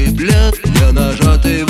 цыплят для нажатый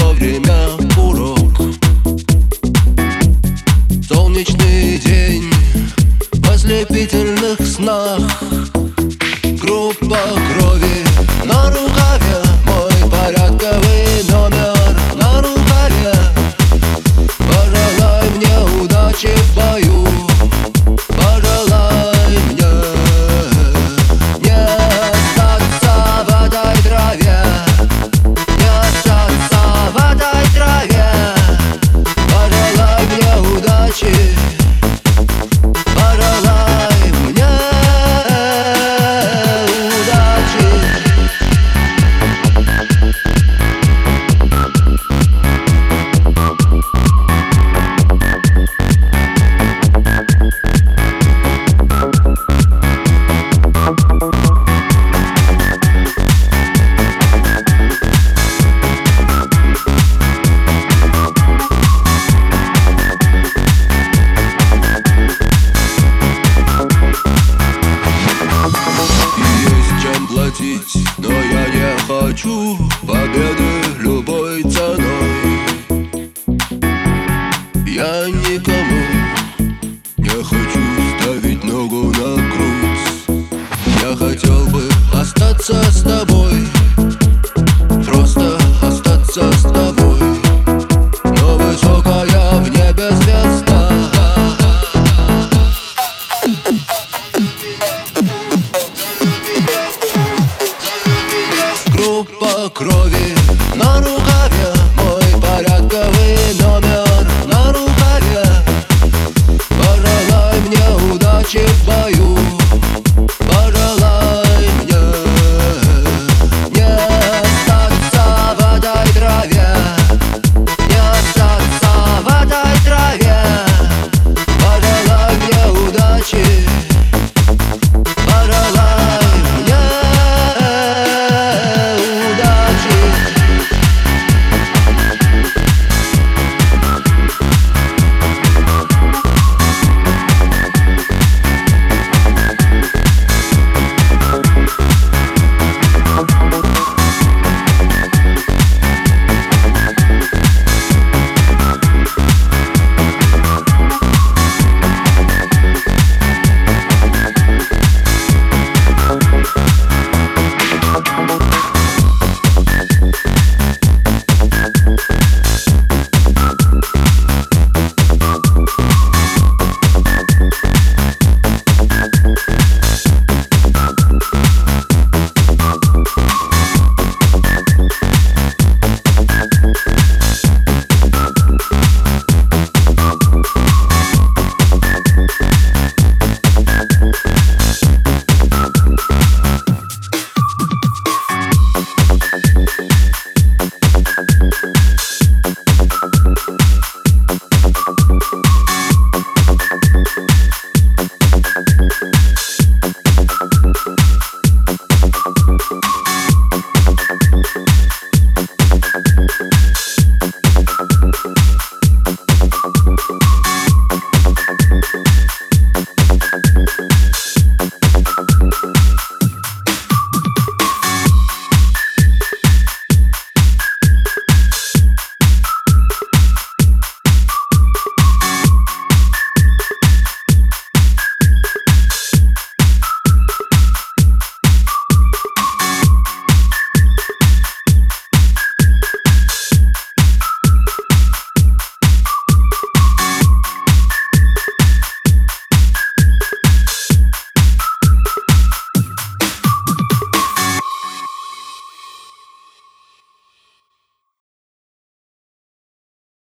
хотел бы остаться с тобой. Просто остаться с тобой. Но высокая в небе звезда. Группа крови на руке